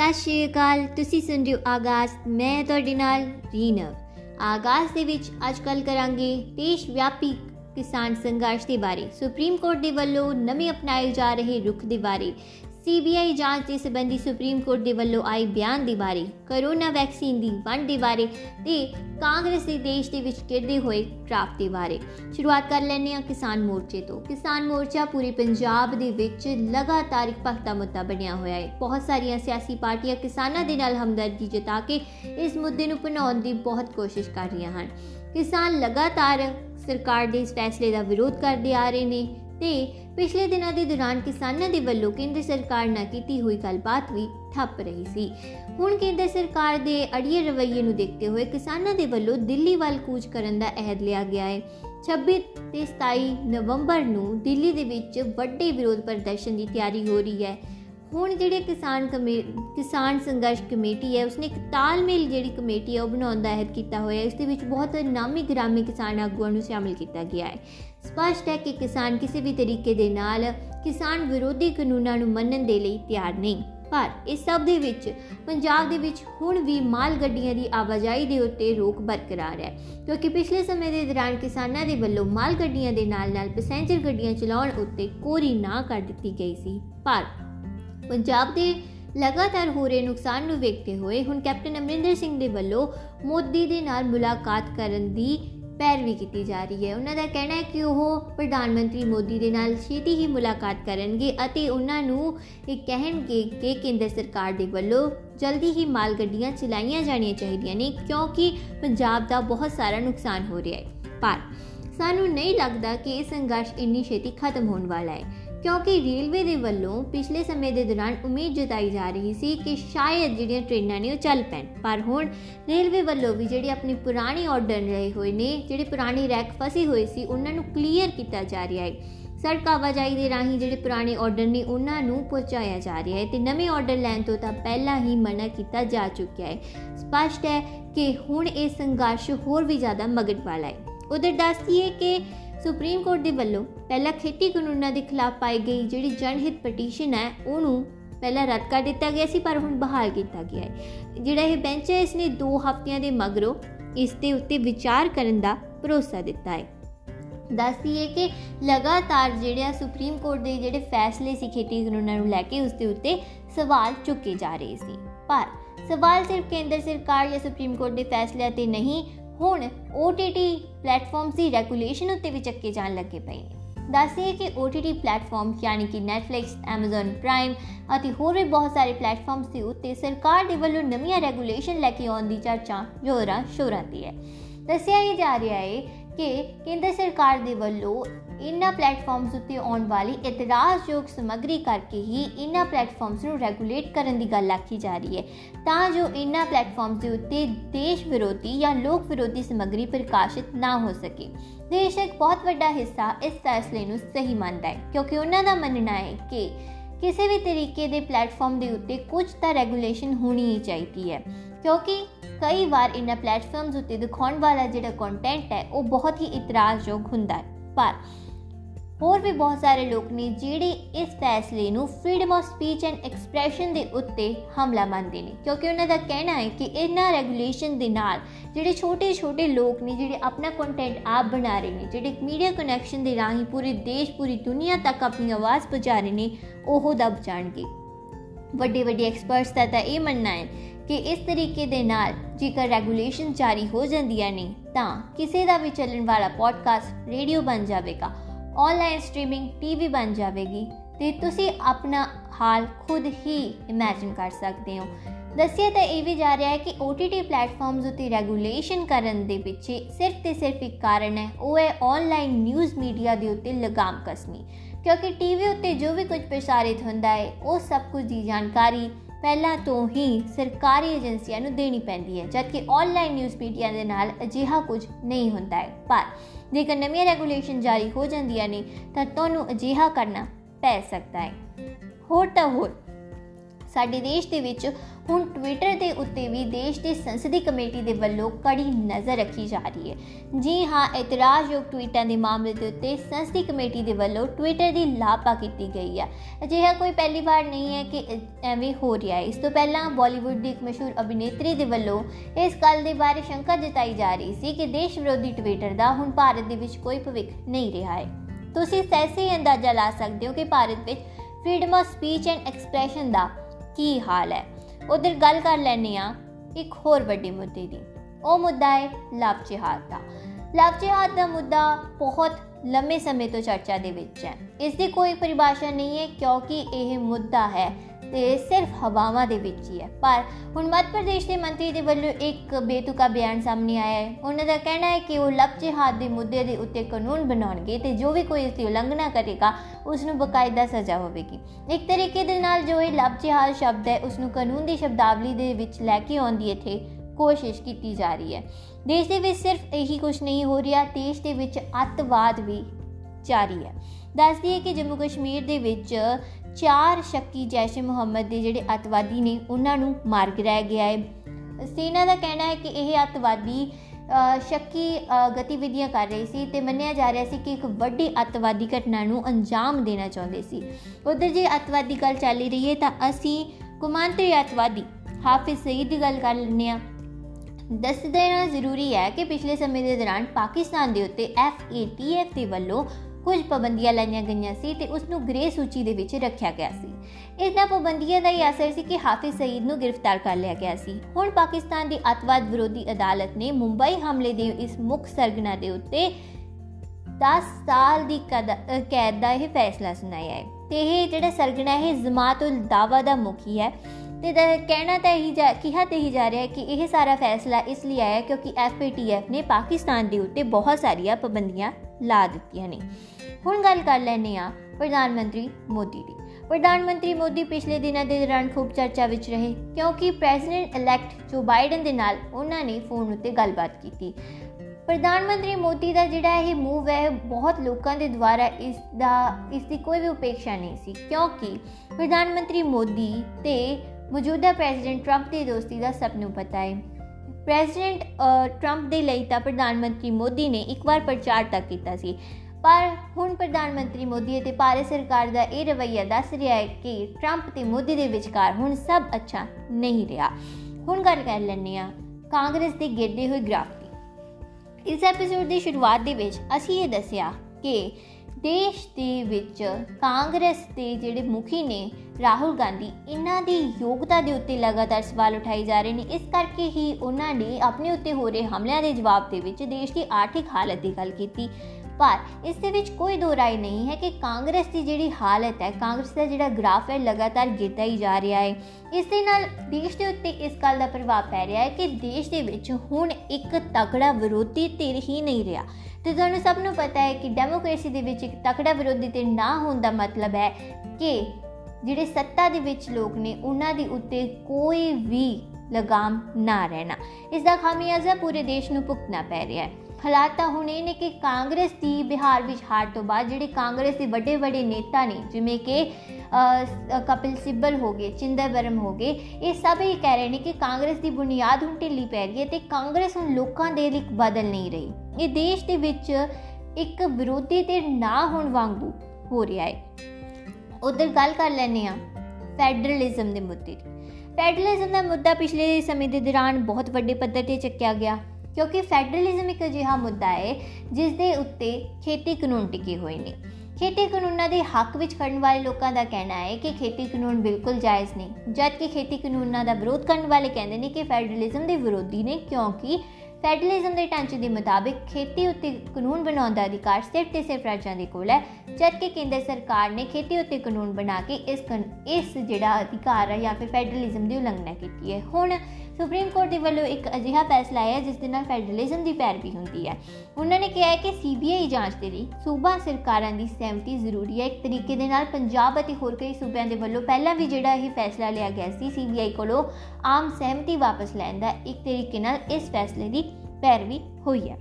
ਸਤਿ ਸ਼੍ਰੀ ਅਕਾਲ। ਤੁਸੀਂ ਸੁਣ ਰਹੇ ਹੋ ਆਗਾਜ਼। ਮੈਂ ਤੁਹਾਡੇ ਨਾਲ ਰੀਨਵ ਆਗਾਜ਼ ਦੇ ਵਿੱਚ ਅੱਜ ਕੱਲ ਕਰਾਂਗੇ ਦੇਸ਼ ਵਿਆਪੀ ਕਿਸਾਨ ਸੰਘਰਸ਼ ਦੇ ਬਾਰੇ। ਸੁਪਰੀਮ ਕੋਰਟ ਦੇ ਵੱਲੋਂ ਨਵੇਂ ਅਪਣਾਏ ਜਾ ਰਹੇ ਰੁਖ ਦੇ ਬਾਰੇ। ਸੀਬੀਆਈ ਜਾਂਚ ਦੇ ਸੰਬੰਧੀ ਸੁਪਰੀਮ ਕੋਰਟ ਦੇ ਵੱਲੋਂ ਆਏ ਬਿਆਨ ਦੇ ਬਾਰੇ, ਕਰੋਨਾ ਵੈਕਸੀਨ ਦੀ ਵੰਡ ਦੇ ਬਾਰੇ ਤੇ ਕਾਂਗਰਸ ਦੇ ਦੇਸ਼ ਦੇ ਵਿੱਚ ਕਿਰਦੇ ਹੋਏ ਡਰਾਫਟ ਦੇ ਬਾਰੇ। ਸ਼ੁਰੂਆਤ ਕਰ ਲੈਣੇ ਆ ਕਿਸਾਨ ਮੋਰਚੇ ਤੋਂ। ਕਿਸਾਨ ਮੋਰਚਾ ਪੂਰੇ ਪੰਜਾਬ ਦੇ ਵਿੱਚ ਲਗਾਤਾਰ ਇੱਕ ਭਖਤਾ ਮੁੱਦਾ ਬਣਿਆ ਹੋਇਆ ਹੈ। ਬਹੁਤ ਸਾਰੀਆਂ ਸਿਆਸੀ ਪਾਰਟੀਆਂ ਕਿਸਾਨਾਂ ਦੇ ਨਾਲ ਹਮਦਰਦੀ ਜਤਾ ਕੇ ਇਸ ਮੁੱਦੇ ਨੂੰ ਭਨਾਉਣ ਦੀ ਬਹੁਤ ਕੋਸ਼ਿਸ਼ ਕਰ ਰਹੀਆਂ ਹਨ। ਕਿਸਾਨ ਲਗਾਤਾਰ ਸਰਕਾਰ ਦੇ ਇਸ ਫੈਸਲੇ ਦਾ ਵਿਰੋਧ ਕਰਦੇ ਆ ਰਹੇ ਨੇ। ਤੇ ਪਿਛਲੇ ਦਿਨਾਂ ਦੇ ਦੌਰਾਨ ਕਿਸਾਨਾਂ ਦੇ ਵੱਲੋਂ ਕੇਂਦਰ ਸਰਕਾਰ ਨਾਲ ਕੀਤੀ ਹੋਈ ਗੱਲਬਾਤ ਵੀ ਠੱਪ ਰਹੀ ਸੀ। ਹੁਣ ਕੇਂਦਰ ਸਰਕਾਰ ਦੇ ਅੜੀਏ ਰਵੱਈਏ ਨੂੰ ਦੇਖਦੇ ਹੋਏ ਕਿਸਾਨਾਂ ਦੇ ਵੱਲੋਂ ਦਿੱਲੀ ਵੱਲ ਕੂਚ ਕਰਨ ਦਾ ਅਹਿਦ ਲਿਆ ਗਿਆ ਹੈ। 26 ਤੇ 27 ਨਵੰਬਰ ਨੂੰ ਦਿੱਲੀ ਦੇ ਵਿੱਚ ਵੱਡੇ ਵਿਰੋਧ ਪ੍ਰਦਰਸ਼ਨ ਦੀ ਤਿਆਰੀ ਹੋ ਰਹੀ ਹੈ। ਹੁਣ ਜਿਹੜੇ ਕਿਸਾਨ ਕਿਸਾਨ ਸੰਘਰਸ਼ ਕਮੇਟੀ ਹੈ, ਉਸਨੇ ਇੱਕ ਤਾਲਮੇਲ ਜਿਹੜੀ ਕਮੇਟੀ ਹੈ, ਉਹ ਬਣਾਉਣ ਦਾ ਅਹਿਦ ਕੀਤਾ ਹੋਇਆ ਹੈ। ਇਸ ਦੇ ਵਿੱਚ ਬਹੁਤ ਨਾਮੀ ਗ੍ਰਾਮੀ ਕਿਸਾਨ ਆਗੂਆਂ ਨੂੰ ਸ਼ਾਮਿਲ ਕੀਤਾ ਗਿਆ ਹੈ। ਸਪਸ਼ਟ ਹੈ ਕਿ ਕਿਸਾਨ ਕਿਸੇ ਵੀ ਤਰੀਕੇ ਦੇ ਨਾਲ ਕਿਸਾਨ ਵਿਰੋਧੀ ਕਾਨੂੰਨਾਂ ਨੂੰ ਮੰਨਣ ਦੇ ਲਈ ਤਿਆਰ ਨਹੀਂ। ਪਰ ਇਸ ਸਭ ਦੇ ਵਿੱਚ, ਪੰਜਾਬ ਦੇ ਵਿੱਚ ਹੁਣ ਵੀ ਮਾਲ ਗੱਡੀਆਂ ਦੀ ਆਵਾਜਾਈ ਦੇ ਉੱਤੇ ਰੋਕ ਬਰਕਰਾਰ ਹੈ। ਕਿਉਂਕਿ ਪਿਛਲੇ ਸਮੇਂ ਦੇ ਦੌਰਾਨ ਕਿਸਾਨਾਂ ਦੇ ਵੱਲੋਂ ਮਾਲ ਗੱਡੀਆਂ ਦੇ ਨਾਲ-ਨਾਲ ਪੈਸੇਂਜਰ ਗੱਡੀਆਂ ਚਲਾਉਣ ਉੱਤੇ ਕੋਰੀ ਨਾ ਕਰ ਦਿੱਤੀ ਗਈ ਸੀ। ਪਰ ਪੰਜਾਬ ਦੇ ਲਗਾਤਾਰ ਹੋ ਰਹੇ ਨੁਕਸਾਨ ਨੂੰ ਵੇਖਦੇ ਹੋਏ ਹੁਣ ਕੈਪਟਨ ਅਮਰਿੰਦਰ ਸਿੰਘ ਦੇ ਵੱਲੋਂ ਮੋਦੀ ਦੇ ਨਾਲ ਮੁਲਾਕਾਤ ਕਰਨ ਦੀ ਪੈਰਵੀ ਕੀਤੀ ਜਾ ਰਹੀ ਹੈ। ਉਹਨਾਂ ਦਾ ਕਹਿਣਾ ਹੈ ਕਿ ਉਹ ਪ੍ਰਧਾਨ ਮੰਤਰੀ ਮੋਦੀ ਦੇ ਨਾਲ ਛੇਤੀ ਹੀ ਮੁਲਾਕਾਤ ਕਰਨਗੇ ਅਤੇ ਉਹਨਾਂ ਨੂੰ ਇਹ ਕਹਿਣਗੇ ਕਿ ਕੇਂਦਰ ਸਰਕਾਰ ਦੇ ਵੱਲੋਂ ਜਲਦੀ ਹੀ ਮਾਲ ਗੱਡੀਆਂ ਚਲਾਈਆਂ ਜਾਣੀਆਂ ਚਾਹੀਦੀਆਂ ਨੇ ਕਿਉਂਕਿ ਪੰਜਾਬ ਦਾ ਬਹੁਤ ਸਾਰਾ ਨੁਕਸਾਨ ਹੋ ਰਿਹਾ ਹੈ। ਪਰ ਸਾਨੂੰ ਨਹੀਂ ਲੱਗਦਾ ਕਿ ਇਹ ਸੰਘਰਸ਼ ਇੰਨੀ ਛੇਤੀ ਖਤਮ ਹੋਣ ਵਾਲਾ ਹੈ। ਕਿਉਂਕਿ ਰੇਲਵੇ ਦੇ ਵੱਲੋਂ ਪਿਛਲੇ ਸਮੇਂ ਦੇ ਦੌਰਾਨ ਉਮੀਦ ਜਤਾਈ ਜਾ ਰਹੀ ਸੀ ਕਿ ਸ਼ਾਇਦ ਜਿਹੜੀਆਂ ਟ੍ਰੇਨਾਂ ਨੇ ਉਹ ਚੱਲ ਪੈਣ। ਪਰ ਹੁਣ ਰੇਲਵੇ ਵੱਲੋਂ ਵੀ ਜਿਹੜੀ ਆਪਣੀ ਪੁਰਾਣੀ ਆਰਡਰ ਰਹੇ ਹੋਏ ਨੇ, ਜਿਹੜੇ ਪੁਰਾਣੀ ਰੈਕ ਫਸੀ ਹੋਈ ਸੀ, ਉਹਨਾਂ ਨੂੰ ਕਲੀਅਰ ਕੀਤਾ ਜਾ ਰਿਹਾ ਹੈ। ਸੜਕ ਆਵਾਜਾਈ ਦੇ ਰਾਹੀਂ ਜਿਹੜੇ ਪੁਰਾਣੇ ਆਰਡਰ ਨੇ, ਉਹਨਾਂ ਨੂੰ ਪਹੁੰਚਾਇਆ ਜਾ ਰਿਹਾ ਹੈ ਤੇ ਨਵੇਂ ਆਰਡਰ ਲੈਣ ਤੋਂ ਤਾਂ ਪਹਿਲਾਂ ਹੀ ਮਨਾ ਕੀਤਾ ਜਾ ਚੁੱਕਿਆ ਹੈ। ਸਪਸ਼ਟ ਹੈ ਕਿ ਹੁਣ ਇਹ ਸੰਘਰਸ਼ ਹੋਰ ਵੀ ਜ਼ਿਆਦਾ ਮਗਨ ਵਾਲਾ ਹੈ। ਉਧਰ ਦੱਸਦੀ ਹੈ ਕਿ ਸੁਪਰੀਮ ਕੋਰਟ ਦੇ ਵੱਲੋਂ ਪਹਿਲਾਂ ਖੇਤੀ ਕਾਨੂੰਨਾਂ ਦੇ ਖਿਲਾਫ ਪਾਈ ਗਈ ਜਿਹੜੀ ਜਨਹਿਤ ਪਟੀਸ਼ਨ ਹੈ, ਉਹਨੂੰ ਪਹਿਲਾਂ ਰੱਦ ਕਰ ਦਿੱਤਾ ਗਿਆ ਸੀ, ਪਰ ਹੁਣ ਬਹਾਲ ਕੀਤਾ ਗਿਆ ਹੈ। ਜਿਹੜਾ ਇਹ ਬੈਂਚ ਹੈ ਇਸ ਨੇ 2 ਹਫ਼ਤਿਆਂ ਦੇ ਮਗਰੋਂ ਇਸ ਦੇ ਉੱਤੇ ਵਿਚਾਰ ਕਰਨ ਦਾ ਭਰੋਸਾ ਦਿੱਤਾ ਹੈ। ਦੱਸਦੀ ਹੈ ਕਿ ਲਗਾਤਾਰ ਜਿਹੜੇ ਸੁਪਰੀਮ ਕੋਰਟ ਦੇ ਜਿਹੜੇ ਫੈਸਲੇ ਸੀ ਖੇਤੀ ਕਾਨੂੰਨਾਂ ਨੂੰ ਲੈ ਕੇ, ਉਸ ਦੇ ਉੱਤੇ ਸਵਾਲ ਚੁੱਕੇ ਜਾ ਰਹੇ ਸੀ। ਪਰ ਸਵਾਲ ਸਿਰਫ ਕੇਂਦਰ ਸਰਕਾਰ ਜਾਂ ਸੁਪਰੀਮ ਕੋਰਟ ਦੇ ਫੈਸਲਿਆਂ ਤੇ ਨਹੀਂ ਹੁਣ OTT ਪਲੇਟਫਾਰਮਸ ਦੀ ਰੈਗੂਲੇਸ਼ਨ ਉੱਤੇ ਵੀ ਚੱਕੇ ਜਾਣ ਲੱਗੇ ਪਏ ਨੇ। ਦੱਸਿਏ ਕਿ OTT ਪਲੇਟਫਾਰਮ ਯਾਨੀ ਕਿ Netflix, Amazon Prime ਅਤੇ ਹੋਰ ਵੀ ਬਹੁਤ ਸਾਰੇ ਪਲੇਟਫਾਰਮਸ ਦੇ ਉੱਤੇ ਸਰਕਾਰ ਦੇ ਵੱਲੋਂ ਨਵੀਆਂ ਰੈਗੂਲੇਸ਼ਨ ਲੈ ਕੇ ਆਉਣ ਦੀ ਚਰਚਾ ਜੋਰਾਂ ਸ਼ੋਰਾਂ ਦੀ ਹੈ। ਦੱਸਿਆ ਇਹ ਜਾ ਰਿਹਾ ਹੈ ਕਿ ਕੇਂਦਰ ਸਰਕਾਰ ਦੇ ਵੱਲੋਂ ਇਨ੍ਹਾਂ ਪਲੇਟਫਾਰਮਸ ਉੱਤੇ ਆਉਣ ਵਾਲੀ ਇਤਰਾਜ਼ਯੋਗ ਸਮੱਗਰੀ ਕਰਕੇ ਹੀ ਇਨ੍ਹਾਂ ਪਲੇਟਫਾਰਮਸ ਨੂੰ ਰੈਗੂਲੇਟ ਕਰਨ ਦੀ ਗੱਲ ਆਖੀ ਜਾ ਰਹੀ ਹੈ। ਤਾਂ ਜੋ ਇਨ੍ਹਾਂ ਪਲੇਟਫਾਰਮਸ ਦੇ ਉੱਤੇ ਦੇਸ਼ ਵਿਰੋਧੀ ਜਾਂ ਲੋਕ ਵਿਰੋਧੀ ਸਮੱਗਰੀ ਪ੍ਰਕਾਸ਼ਿਤ ਨਾ ਹੋ ਸਕੇ। ਦੇਸ਼ ਇੱਕ ਬਹੁਤ ਵੱਡਾ ਹਿੱਸਾ ਇਸ ਫੈਸਲੇ ਨੂੰ ਸਹੀ ਮੰਨਦਾ ਹੈ, ਕਿਉਂਕਿ ਉਹਨਾਂ ਦਾ ਮੰਨਣਾ ਹੈ ਕਿ ਕਿਸੇ ਵੀ ਤਰੀਕੇ ਦੇ ਪਲੇਟਫਾਰਮ ਦੇ ਉੱਤੇ ਕੁਝ ਤਾਂ ਰੈਗੂਲੇਸ਼ਨ ਹੋਣੀ ਹੀ ਚਾਹੀਦੀ ਹੈ। ਕਿਉਂਕਿ ਕਈ ਵਾਰ ਇਹਨਾਂ ਪਲੇਟਫਾਰਮਸ ਉੱਤੇ ਦਿਖਾਉਣ ਵਾਲਾ ਜਿਹੜਾ ਕੰਟੈਂਟ ਹੈ, ਉਹ ਬਹੁਤ ਹੀ ਇਤਰਾਜ਼ਯੋਗ ਹੁੰਦਾ ਹੈ। ਪਰ ਹੋਰ ਵੀ ਬਹੁਤ ਸਾਰੇ ਲੋਕ ਨੇ ਜਿਹੜੇ ਇਸ ਫੈਸਲੇ ਨੂੰ freedom of speech and expression ਦੇ ਉੱਤੇ ਹਮਲਾ ਮੰਨਦੇ ਨੇ। ਕਿਉਂਕਿ ਉਹਨਾਂ ਦਾ ਕਹਿਣਾ ਹੈ ਕਿ ਇਹਨਾਂ ਰੈਗੂਲੇਸ਼ਨ ਦੇ ਨਾਲ ਜਿਹੜੇ ਛੋਟੇ-ਛੋਟੇ ਲੋਕ ਨੇ, ਜਿਹੜੇ ਆਪਣਾ ਕੰਟੈਂਟ ਆਪ ਬਣਾ ਰਹੇ ਨੇ, ਜਿਹੜੇ ਮੀਡੀਆ ਕਨੈਕਸ਼ਨ ਦੇ ਰਾਹੀਂ ਪੂਰੇ ਦੇਸ਼, ਪੂਰੀ ਦੁਨੀਆ ਤੱਕ ਆਪਣੀ ਆਵਾਜ਼ ਪਹੁੰਚਾ ਰਹੇ ਨੇ, ਉਹ ਦਬ ਜਾਣਗੇ। ਵੱਡੇ ਵੱਡੇ ਐਕਸਪਰਟਸ ਦਾ ਤਾਂ ਇਹ ਮੰਨਣਾ ਹੈ ਕਿ ਇਸ ਤਰੀਕੇ ਦੇ ਨਾਲ ਜੇਕਰ ਰੈਗੂਲੇਸ਼ਨ ਜਾਰੀ ਹੋ ਜਾਂਦੀਆਂ ਨੇ, ਤਾਂ ਕਿਸੇ ਦਾ ਵੀ ਚੱਲਣ ਵਾਲਾ ਪੋਡਕਾਸਟ ਰੇਡੀਓ ਬਣ ਜਾਵੇਗਾ ਆਨਲਾਈਨ ਸਟ੍ਰੀਮਿੰਗ ਟੀਵੀ ਬਣ ਜਾਵੇਗੀ ਤੇ ਤੁਸੀਂ ਆਪਣਾ ਹਾਲ ਖੁਦ ਹੀ ਇਮੇਜਿਨ ਕਰ ਸਕਦੇ ਹੋ। ਦੱਸਿਆ ਤਾਂ ਇਹ ਵੀ ਜਾ ਰਿਹਾ ਹੈ ਕਿ OTT ਪਲੇਟਫਾਰਮਸ ਉਤੇ ਰੈਗੂਲੇਸ਼ਨ ਕਰਨ ਦੇ ਪਿੱਛੇ ਸਿਰਫ ਤੇ ਸਿਰਫ ਇੱਕ ਕਾਰਨ ਹੈ, ਉਹ ਹੈ ਆਨਲਾਈਨ ਨਿਊਜ਼ ਮੀਡੀਆ ਦੇ ਉੱਤੇ ਲਗਾਮ ਕਸਣੀ ਕਿਉਂਕਿ ਟੀਵੀ ਉੱਤੇ ਜੋ ਵੀ ਕੁਝ ਪ੍ਰਸਾਰਿਤ ਹੁੰਦਾ ਹੈ, ਉਹ ਸਭ ਕੁਝ ਦੀ ਜਾਣਕਾਰੀ ਪਹਿਲਾਂ ਤੋਂ ਹੀ ਸਰਕਾਰੀ ਏਜੰਸੀਆਂ ਨੂੰ ਦੇਣੀ ਪੈਂਦੀ ਹੈ, ਜਦਕਿ ਆਨਲਾਈਨ ਨਿਊਜ਼ ਮੀਡੀਆ ਦੇ ਨਾਲ ਅਜਿਹਾ ਕੁਝ ਨਹੀਂ ਹੁੰਦਾ ਹੈ। ਪਰ ਜੇਕਰ ਨਵੀਆਂ ਰੈਗੂਲੇਸ਼ਨ ਜਾਰੀ ਹੋ ਜਾਂਦੀਆਂ ਨੇ, ਤਾਂ ਤੁਹਾਨੂੰ ਅਜਿਹਾ ਕਰਨਾ ਪੈ ਸਕਦਾ ਹੈ। ਹੋਰ ਤਾਂ ਹੋਰ ਸਾਡੇ ਦੇਸ਼ ਦੇ ਵਿੱਚ ਹੁਣ ਟਵਿੱਟਰ ਦੇ ਉੱਤੇ ਵੀ ਦੇਸ਼ ਦੇ ਸੰਸਦੀ ਕਮੇਟੀ ਦੇ ਵੱਲੋਂ ਕੜੀ ਨਜ਼ਰ ਰੱਖੀ ਜਾ ਰਹੀ ਹੈ। ਜੀ ਹਾਂ, ਇਤਰਾਜ਼ਯੋਗ ਟਵੀਟਾਂ ਦੇ ਮਾਮਲੇ ਦੇ ਉੱਤੇ ਸੰਸਦੀ ਕਮੇਟੀ ਦੇ ਵੱਲੋਂ ਟਵਿੱਟਰ ਦੀ ਲਾਪਾ ਕੀਤੀ ਗਈ ਹੈ। ਅਜਿਹਾ ਕੋਈ ਪਹਿਲੀ ਵਾਰ ਨਹੀਂ ਹੈ ਕਿ ਐਵੇਂ ਹੋ ਰਿਹਾ ਹੈ। ਇਸ ਤੋਂ ਪਹਿਲਾਂ ਬਾਲੀਵੁੱਡ ਦੀ ਇੱਕ ਮਸ਼ਹੂਰ ਅਭਿਨੇਤਰੀ ਦੇ ਵੱਲੋਂ ਇਸ ਗੱਲ ਦੇ ਬਾਰੇ ਸ਼ੰਕਾ ਜਤਾਈ ਜਾ ਰਹੀ ਸੀ ਕਿ ਦੇਸ਼ ਵਿਰੋਧੀ ਟਵਿੱਟਰ ਦਾ ਹੁਣ ਭਾਰਤ ਦੇ ਵਿੱਚ ਕੋਈ ਭਵਿੱਖ ਨਹੀਂ ਰਿਹਾ ਹੈ। ਤੁਸੀਂ ਸੈਸੇ ਅੰਦਾਜ਼ਾ ਲਾ ਸਕਦੇ ਹੋ ਕਿ ਭਾਰਤ ਵਿੱਚ freedom of speech and expression ਦਾ ਕੀ ਹਾਲ ਹੈ? ਉਧਰ ਗੱਲ ਕਰ ਲੈਨੇ ਆ ਇੱਕ ਹੋਰ ਵੱਡੇ ਮੁੱਦੇ ਦੀ। ਉਹ ਮੁੱਦਾ ਹੈ ਲਵ ਜਿਹਾਦ ਦਾ। ਲਵ ਜਿਹਾਦ ਦਾ ਮੁੱਦਾ ਬਹੁਤ ਲੰਮੇ ਸਮੇਂ ਤੋਂ ਚਰਚਾ ਦੇ ਵਿੱਚ ਹੈ। ਇਸ ਦੀ ਕੋਈ ਪਰਿਭਾਸ਼ਾ ਨਹੀਂ ਹੈ ਕਿਉਂਕਿ ਇਹ ਮੁੱਦਾ ਹੈ ਤੇ ਸਿਰਫ ਹਵਾਵਾਂ ਦੇ ਵਿੱਚ ਹੀ ਹੈ। ਪਰ ਹੁਣ ਮੱਧ ਪ੍ਰਦੇਸ਼ ਦੇ ਮੰਤਰੀ ਦੇ ਵੱਲੋਂ ਇੱਕ ਬੇਤੁਕਾ ਬਿਆਨ ਸਾਹਮਣੇ ਆਇਆ ਹੈ। ਉਹਨਾਂ ਦਾ ਕਹਿਣਾ ਹੈ ਕਿ ਉਹ ਲਵ ਜਿਹਾਦ ਦੇ ਮੁੱਦੇ ਦੇ ਉੱਤੇ ਕਾਨੂੰਨ ਬਣਾਉਣਗੇ ਤੇ ਜੋ ਵੀ ਕੋਈ ਇਸ ਦੀ ਉਲੰਘਣਾ ਕਰੇਗਾ ਉਸ ਨੂੰ ਬਕਾਇਦਾ ਸਜ਼ਾ ਹੋਵੇਗੀ। ਇੱਕ ਤਰੀਕੇ ਦੇ ਨਾਲ ਜੋ ਇਹ ਲਵ ਜਿਹਾਦ ਸ਼ਬਦ ਹੈ ਉਸ ਨੂੰ ਕਾਨੂੰਨ ਦੀ ਸ਼ਬਦਾਵਲੀ ਦੇ ਵਿੱਚ ਲੈ ਕੇ ਆਉਣ ਦੀ ਇੱਥੇ ਕੋਸ਼ਿਸ਼ ਕੀਤੀ ਜਾ ਰਹੀ ਹੈ। ਦੇਸ਼ ਦੇ ਵਿੱਚ ਸਿਰਫ ਇਹੀ ਕੁਝ ਨਹੀਂ ਹੋ ਰਿਹਾ, ਦੇਸ਼ ਦੇ ਵਿੱਚ ਅੱਤਵਾਦ ਵੀ ਜਾਰੀ ਹੈ। ਦੱਸਦੀ ਹੈ ਕਿ ਜੰਮੂ ਕਸ਼ਮੀਰ ਦੇ ਵਿੱਚ ਚਾਰ ਸ਼ੱਕੀ ਜੈਸ਼ ਮੁਹੰਮਦ ਦੇ ਜਿਹੜੇ ਅਤਵਾਦੀ ਨੇ, ਉਹਨਾਂ ਨੂੰ ਮਾਰ ਗਿਰਾਇਆ ਗਿਆ ਹੈ। ਸੈਨਾ ਦਾ ਕਹਿਣਾ ਹੈ ਕਿ ਇਹ ਅਤਵਾਦੀ ਸ਼ੱਕੀ ਗਤੀਵਿਧੀਆਂ ਕਰ ਰਹੇ ਸੀ ਤੇ ਮੰਨਿਆ ਜਾ ਰਿਹਾ ਸੀ ਕਿ ਇੱਕ ਵੱਡੀ ਅਤਵਾਦੀ ਘਟਨਾ ਨੂੰ ਅੰਜਾਮ ਦੇਣਾ ਚਾਹੁੰਦੇ ਸੀ। ਉਧਰ ਜੇ ਅਤਵਾਦੀ ਗੱਲ ਚੱਲ ਰਹੀ ਹੈ ਤਾਂ ਅਸੀਂ ਕੁਮਾਂਤਰੀ ਅਤਵਾਦੀ ਹਾਫਿਜ਼ ਸਈਦ ਦੀ ਗੱਲ ਕਰ ਲੈਂਦੇ ਆ ਦੱਸ ਦੇਣਾ ਜ਼ਰੂਰੀ ਹੈ ਕਿ ਪਿਛਲੇ ਸਮੇਂ ਦੇ ਦੌਰਾਨ ਪਾਕਿਸਤਾਨ ਦੇ ਉੱਤੇ FATF ਦੇ ਵੱਲੋਂ ਕੁਝ ਪਾਬੰਦੀਆਂ ਲਾਈਆਂ ਗਈਆਂ ਸੀ ਤੇ ਉਸ ਨੂੰ ਗ੍ਰੇ ਸੂਚੀ ਦੇ ਵਿੱਚ ਰੱਖਿਆ ਗਿਆ ਸੀ। ਇਹਨਾਂ ਪਾਬੰਦੀਆਂ ਦਾ ਹੀ ਅਸਰ ਸੀ ਕਿ ਹਾਫਿਜ਼ ਸਈਦ ਨੂੰ ਗ੍ਰਿਫਤਾਰ ਕਰ ਲਿਆ ਗਿਆ ਸੀ। ਹੁਣ ਪਾਕਿਸਤਾਨ ਦੀ ਅਤਵਾਦ ਵਿਰੋਧੀ ਅਦਾਲਤ ਨੇ ਮੁੰਬਈ ਹਮਲੇ ਦੇ ਇਸ ਮੁੱਖ ਸਰਗਨਾ ਦੇ ਉੱਤੇ 10 ਸਾਲ ਦੀ ਕੈਦ ਦਾ ਇਹ ਫੈਸਲਾ ਸੁਣਾਇਆ ਹੈ। ਤੇ ਇਹ ਜਿਹੜਾ ਸਰਗਨਾ ਹੈ ਜ਼ਮਾਤੁਲ ਦਾਵਾ ਦਾ ਮੁਖੀ ਹੈ। ਤੇ ਕਹਿਣਾ ਤਾਂ ਇਹੀ ਜਾ, ਕਿਹਾ ਤੇ ਹੀ ਜਾ ਰਿਹਾ ਹੈ ਕਿ ਇਹ ਸਾਰਾ ਫੈਸਲਾ ਇਸ ਲਈ ਆਇਆ ਕਿਉਂਕਿ ਐਫਏਟੀਐਫ ਨੇ ਪਾਕਿਸਤਾਨ ਦੇ ਉੱਤੇ ਬਹੁਤ ਸਾਰੀਆਂ ਪਾਬੰਦੀਆਂ ਲਾ ਦਿੱਤੀਆਂ ਨੇ। ਹੁਣ ਗੱਲ ਕਰ ਲੈਨੇ ਆ ਪ੍ਰਧਾਨ ਮੰਤਰੀ ਮੋਦੀ ਦੀ। ਪ੍ਰਧਾਨ ਮੰਤਰੀ ਮੋਦੀ ਪਿਛਲੇ ਦਿਨਾਂ ਦੇ ਦੌਰਾਨ ਖੂਬ ਚਰਚਾ ਵਿੱਚ ਰਹੇ ਕਿਉਂਕਿ ਪ੍ਰੈਜ਼ੀਡੈਂਟ ਇਲੈਕਟ ਜੋ ਬਾਈਡਨ ਦੇ ਨਾਲ ਉਹਨਾਂ ਨੇ ਫੋਨ ਉੱਤੇ ਗੱਲਬਾਤ ਕੀਤੀ। ਪ੍ਰਧਾਨ ਮੰਤਰੀ ਮੋਦੀ ਦਾ ਜਿਹੜਾ ਇਹ ਮੂਵ ਹੈ ਬਹੁਤ ਲੋਕਾਂ ਦੇ ਦੁਆਰਾ ਇਸ ਦਾ, ਇਸ ਦੀ ਕੋਈ ਵੀ ਉਪੇਖਿਆ ਨਹੀਂ ਸੀ। ਕਿਉਂਕਿ ਪ੍ਰਧਾਨ ਮੰਤਰੀ ਮੋਦੀ ਤੇ ਮੌਜੂਦਾ ਪ੍ਰੈਜ਼ੀਡੈਂਟ ਟਰੰਪ ਦੀ ਦੋਸਤੀ ਦਾ ਸਭ ਨੂੰ ਪਤਾ ਹੈ। ਪ੍ਰੈਜ਼ੀਡੈਂਟ ਟਰੰਪ ਦੇ ਲਈ ਤਾਂ ਪ੍ਰਧਾਨ ਮੰਤਰੀ ਮੋਦੀ ਨੇ ਇੱਕ ਵਾਰ ਪ੍ਰਚਾਰ ਤੱਕ ਕੀਤਾ ਸੀ। ਪਰ ਹੁਣ ਪ੍ਰਧਾਨ ਮੰਤਰੀ ਮੋਦੀ ਅਤੇ ਭਾਰਤ ਸਰਕਾਰ ਦਾ ਇਹ ਰਵੱਈਆ ਦੱਸ ਰਿਹਾ ਹੈ ਕਿ ਟਰੰਪ ਤੇ ਮੋਦੀ ਦੇ ਵਿਚਕਾਰ ਹੁਣ ਸਭ ਅੱਛਾ ਨਹੀਂ ਰਿਹਾ। ਹੁਣ ਗੱਲ ਕਰ ਲੈਂਦੇ ਆ ਕਾਂਗਰਸ ਦੇ ਗਿਰਦੇ ਹੋਏ ਗ੍ਰਾਫ ਦੀ। ਇਸ ਐਪੀਸੋਡ ਦੀ ਸ਼ੁਰੂਆਤ ਦੇ ਵਿੱਚ ਅਸੀਂ ਇਹ ਦੱਸਿਆ ਕਿ ਦੇਸ਼ ਦੇ ਵਿੱਚ ਕਾਂਗਰਸ ਦੇ ਜਿਹੜੇ ਮੁਖੀ ਨੇ ਰਾਹੁਲ ਗਾਂਧੀ, ਇਹਨਾਂ ਦੀ ਯੋਗਤਾ ਦੇ ਉੱਤੇ ਲਗਾਤਾਰ ਸਵਾਲ ਉਠਾਈ ਜਾ ਰਹੇ ਨੇ। ਇਸ ਕਰਕੇ ਹੀ ਉਹਨਾਂ ਨੇ ਆਪਣੇ ਉੱਤੇ ਹੋ ਰਹੇ ਹਮਲਿਆਂ ਦੇ ਜਵਾਬ ਦੇ ਵਿੱਚ ਦੇਸ਼ ਦੀ ਆਰਥਿਕ ਹਾਲਤ ਦੀ ਗੱਲ ਕੀਤੀ। ਪਰ ਇਸ ਦੇ ਵਿੱਚ ਕੋਈ ਦੋ ਰਾਏ ਨਹੀਂ ਹੈ ਕਿ ਕਾਂਗਰਸ ਦੀ ਜਿਹੜੀ ਹਾਲਤ ਹੈ, ਕਾਂਗਰਸ ਦਾ ਜਿਹੜਾ ਗ੍ਰਾਫ ਹੈ, ਲਗਾਤਾਰ ਗਿਰਦਾ ਹੀ ਜਾ ਰਿਹਾ ਹੈ। ਇਸ ਦੇ ਨਾਲ ਦੇਸ਼ ਦੇ ਉੱਤੇ ਇਸ ਗੱਲ ਦਾ ਪ੍ਰਭਾਵ ਪੈ ਰਿਹਾ ਹੈ ਕਿ ਦੇਸ਼ ਦੇ ਵਿੱਚ ਹੁਣ ਇੱਕ ਤਕੜਾ ਵਿਰੋਧੀ ਧਿਰ ਹੀ ਨਹੀਂ ਰਿਹਾ। ਤੇ ਤੁਹਾਨੂੰ ਸਭ ਨੂੰ ਪਤਾ ਹੈ ਕਿ ਡੈਮੋਕ੍ਰੇਸੀ ਦੇ ਵਿੱਚ ਇੱਕ ਤਕੜਾ ਵਿਰੋਧੀ ਧਿਰ ਨਾ ਹੋਣ ਦਾ ਮਤਲਬ ਹੈ ਕਿ ਜਿਹੜੇ ਸੱਤਾ ਦੇ ਵਿੱਚ ਲੋਕ ਨੇ, ਉਹਨਾਂ ਦੇ ਉੱਤੇ ਕੋਈ ਵੀ ਲਗਾਮ ਨਾ ਰਹਿਣਾ। ਇਸ ਦਾ ਖਾਮਿਆਜ਼ਾ ਪੂਰੇ ਦੇਸ਼ ਨੂੰ ਭੁਗਤਣਾ ਪੈ ਰਿਹਾ ਹੈ। ਹਾਲਾਤ ਤਾਂ ਹੁਣ ਇਹ ਨੇ ਕਿ ਕਾਂਗਰਸ ਦੀ ਬਿਹਾਰ ਵਿੱਚ ਹਾਰ ਤੋਂ ਬਾਅਦ ਜਿਹੜੇ ਕਾਂਗਰਸ ਦੇ ਵੱਡੇ ਵੱਡੇ ਨੇਤਾ ਨੇ, ਜਿਵੇਂ ਕਿ ਕਪਿਲ ਸਿੱਬਲ ਹੋ ਗਏ ਚਿੰਦਰਬਰਮ ਹੋ ਗਏ, ਇਹ ਸਭ ਇਹ ਕਹਿ ਰਹੇ ਨੇ ਕਿ ਕਾਂਗਰਸ ਦੀ ਬੁਨਿਆਦ ਹੁਣ ਢਿੱਲੀ ਪੈ ਗਈ ਹੈ ਤੇ ਕਾਂਗਰਸ ਹੁਣ ਲੋਕਾਂ ਦੇ ਲਈ ਬਦਲ ਨਹੀਂ ਰਹੀ। ਇਹ ਦੇਸ਼ ਦੇ ਵਿੱਚ ਇੱਕ ਵਿਰੋਧੀ ਤੇ ਨਾ ਹੋਣ ਵਾਂਗੂ ਹੋ ਰਿਹਾ ਹੈ। ਉਧਰ ਗੱਲ ਕਰ ਲੈਨੇ ਆ ਫੈਡਰਲਿਜ਼ਮ ਦੇ ਮੁੱਦੇ ਦੀ। ਫੈਡਰਲਿਜ਼ਮ ਦਾ ਮੁੱਦਾ ਪਿਛਲੇ ਸਮੇਂ ਦੇ ਦੌਰਾਨ ਬਹੁਤ ਵੱਡੇ ਪੱਧਰ ਤੇ ਚੱਕਿਆ ਗਿਆ, ਕਿਉਂਕਿ ਫੈਡਰਲਿਜ਼ਮ ਇੱਕ ਅਜਿਹਾ ਮੁੱਦਾ ਹੈ ਜਿਸ ਦੇ ਉੱਤੇ ਖੇਤੀ ਕਾਨੂੰਨ ਟਿਕੇ ਹੋਏ ਨੇ। ਖੇਤੀ ਕਾਨੂੰਨਾਂ ਦੇ ਹੱਕ ਵਿੱਚ ਖੜਨ ਵਾਲੇ ਲੋਕਾਂ ਦਾ ਕਹਿਣਾ ਹੈ ਕਿ ਖੇਤੀ ਕਾਨੂੰਨ ਬਿਲਕੁਲ ਜਾਇਜ਼ ਨਹੀਂ ਜਦ ਕਿ ਖੇਤੀ ਕਾਨੂੰਨਾਂ ਦਾ ਵਿਰੋਧ ਕਰਨ ਵਾਲੇ ਕਹਿੰਦੇ ਨੇ ਕਿ ਫੈਡਰਲਿਜ਼ਮ ਦੇ ਵਿਰੋਧੀ ਨੇ, ਕਿਉਂਕਿ ਫੈਡਰਲਿਜ਼ਮ ਦੇ ਢਾਂਚੇ ਦੇ ਮੁਤਾਬਿਕ ਖੇਤੀ ਉੱਤੇ ਕਾਨੂੰਨ ਬਣਾਉਣ ਦਾ ਅਧਿਕਾਰ ਸਿਰਫ ਤੇ ਸਿਰਫ ਰਾਜਾਂ ਦੇ ਕੋਲ ਹੈ ਜਦ ਕਿ ਕੇਂਦਰ ਸਰਕਾਰ ਨੇ ਖੇਤੀ ਉੱਤੇ ਕਾਨੂੰਨ ਬਣਾ ਕੇ ਇਸ ਇਸ ਜਿਹੜਾ ਅਧਿਕਾਰ ਹੈ ਜਾਂ ਫਿਰ ਫੈਡਰਲਿਜ਼ਮ ਦੀ ਉਲੰਘਣਾ ਕੀਤੀ ਹੈ। ਹੁਣ ਸੁਪਰੀਮ ਕੋਰਟ ਦੇ ਵੱਲੋਂ ਇੱਕ ਅਜਿਹਾ ਫੈਸਲਾ ਆਇਆ ਜਿਸ ਦੇ ਨਾਲ ਫੈਡਰਲਿਜ਼ਮ ਦੀ ਪੈਰਵੀ ਹੁੰਦੀ ਹੈ। ਉਹਨਾਂ ਨੇ ਕਿਹਾ ਹੈ ਕਿ ਸੀਬੀਆਈ ਜਾਂਚ ਦੇ ਲਈ ਸੂਬਾ ਸਰਕਾਰਾਂ ਦੀ ਸਹਿਮਤੀ ਜ਼ਰੂਰੀ ਹੈ। ਇੱਕ ਤਰੀਕੇ ਦੇ ਨਾਲ ਪੰਜਾਬ ਅਤੇ ਹੋਰ ਕਈ ਸੂਬਿਆਂ ਦੇ ਵੱਲੋਂ ਪਹਿਲਾਂ ਵੀ ਜਿਹੜਾ ਇਹ ਫੈਸਲਾ ਲਿਆ ਗਿਆ ਸੀ, ਸੀਬੀਆਈ ਕੋਲੋਂ ਆਮ ਸਹਿਮਤੀ ਵਾਪਸ ਲੈਣ ਦਾ ਇੱਕ ਤਰੀਕੇ ਨਾਲ ਇਸ ਫੈਸਲੇ ਦੀ ਪੈਰਵੀ ਹੋਈ ਹੈ।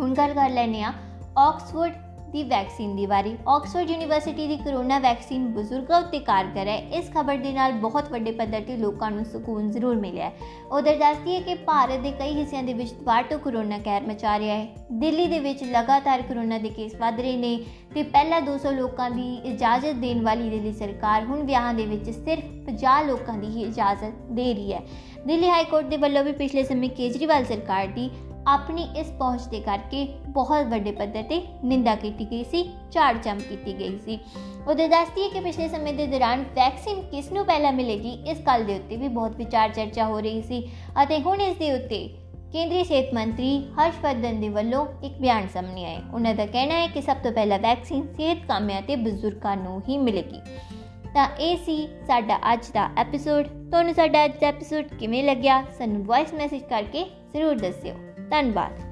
ਹੁਣ ਗੱਲ ਕਰ ਲੈਨੇ ਆ ਆਕਸਫੋਰਡ ਦੀ ਵੈਕਸੀਨ ਦੀ ਵਾਰੀ। ਆਕਸਫੋਰਡ ਯੂਨੀਵਰਸਿਟੀ ਦੀ ਕਰੋਨਾ ਵੈਕਸੀਨ ਬਜ਼ੁਰਗਾਂ ਉੱਤੇ ਕਾਰਗਰ ਹੈ। ਇਸ ਖਬਰ ਦੇ ਨਾਲ ਬਹੁਤ ਵੱਡੇ ਪੱਧਰ ਤੇ ਲੋਕਾਂ ਨੂੰ ਸਕੂਨ ਜ਼ਰੂਰ ਮਿਲਿਆ ਉਧਰ ਦੱਸਦੀ ਹੈ ਕਿ ਭਾਰਤ ਦੇ ਕਈ ਹਿੱਸਿਆਂ ਦੇ ਵਿੱਚ ਦੁਬਾਰਾ ਤੋਂ ਕਰੋਨਾ ਕਹਿਰ ਮਚਾ ਰਿਹਾ ਹੈ। ਦਿੱਲੀ ਦੇ ਵਿੱਚ ਲਗਾਤਾਰ ਕਰੋਨਾ ਦੇ ਕੇਸ ਵਧ ਰਹੇ ਨੇ ਤੇ ਪਹਿਲਾਂ 200 ਲੋਕਾਂ ਦੀ ਇਜਾਜ਼ਤ ਦੇਣ ਵਾਲੀ ਦਿੱਲੀ ਸਰਕਾਰ ਹੁਣ ਵਿਆਹਾਂ ਦੇ ਵਿੱਚ ਸਿਰਫ 50 ਲੋਕਾਂ ਦੀ ਹੀ ਇਜਾਜ਼ਤ ਦੇ ਰਹੀ ਹੈ। ਦਿੱਲੀ ਹਾਈ ਕੋਰਟ ਦੇ ਵੱਲੋਂ ਵੀ ਪਿਛਲੇ ਸਮੇਂ ਕੇਜਰੀਵਾਲ ਸਰਕਾਰ ਦੀ ਆਪਣੀ ਇਸ ਪਹੁੰਚ ਦੇ ਕਰਕੇ ਬਹੁਤ ਵੱਡੇ ਪੱਧਰ ਤੇ ਨਿੰਦਾ ਕੀਤੀ ਗਈ ਸੀ ਝਾੜ ਚੰਮ ਕੀਤੀ ਗਈ ਸੀ। ਉਹਦੇ ਦੱਸਦੀ ਹੈ ਕਿ ਪਿਛਲੇ ਸਮੇਂ ਦੇ ਦੌਰਾਨ ਵੈਕਸੀਨ ਕਿਸ ਨੂੰ ਪਹਿਲਾਂ ਮਿਲੇਗੀ, ਇਸ ਗੱਲ ਦੇ ਉੱਤੇ ਵੀ ਬਹੁਤ ਵਿਚਾਰ ਚਰਚਾ ਹੋ ਰਹੀ ਸੀ ਅਤੇ ਹੁਣ ਇਸ ਦੇ ਉੱਤੇ ਕੇਂਦਰੀ ਸਿਹਤ ਮੰਤਰੀ ਹਰਸ਼ਵਰਧਨ ਦੇ ਵੱਲੋਂ ਇੱਕ ਬਿਆਨ ਸਾਹਮਣੇ ਆਇਆ ਉਹਨਾਂ ਦਾ ਕਹਿਣਾ ਹੈ ਕਿ ਸਭ ਤੋਂ ਪਹਿਲਾਂ ਵੈਕਸੀਨ ਸਿਹਤ ਕਾਮਿਆਂ ਤੇ ਬਜ਼ੁਰਗਾਂ ਨੂੰ ਹੀ ਮਿਲੇਗੀ। ਤਾਂ ਇਹ ਸੀ ਸਾਡਾ ਅੱਜ ਦਾ ਐਪੀਸੋਡ ਤੁਹਾਨੂੰ ਸਾਡਾ ਅੱਜ ਦਾ ਐਪੀਸੋਡ ਕਿਵੇਂ ਲੱਗਿਆ? ਸਾਨੂੰ ਵੌਇਸ ਮੈਸੇਜ ਕਰਕੇ ਜ਼ਰੂਰ ਦੱਸਿਓ। ਧੰਨਵਾਦ।